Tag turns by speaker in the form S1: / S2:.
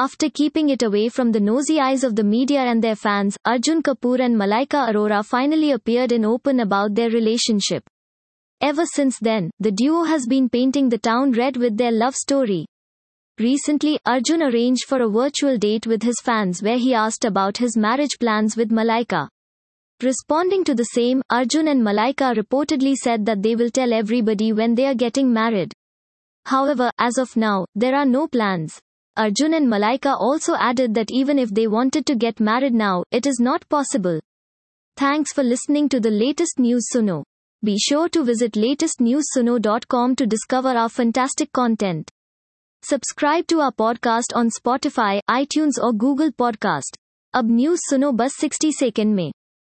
S1: After keeping it away from the nosy eyes of the media and their fans, Arjun Kapoor and Malaika Arora finally appeared in open about their relationship. Ever since then, the duo has been painting the town red with their love story. Recently, Arjun arranged for a virtual date with his fans where he asked about his marriage plans with Malaika. Responding to the same, Arjun and Malaika reportedly said that they will tell everybody when they are getting married. However, as of now, there are no plans. Arjun and Malaika also added that even if they wanted to get married now, it is not possible. Thanks for listening to the latest news Suno. Be sure to visit latestnewsuno.com to discover our fantastic content. Subscribe to our podcast on Spotify, iTunes or Google Podcast. अब news सुनो बस 60 second में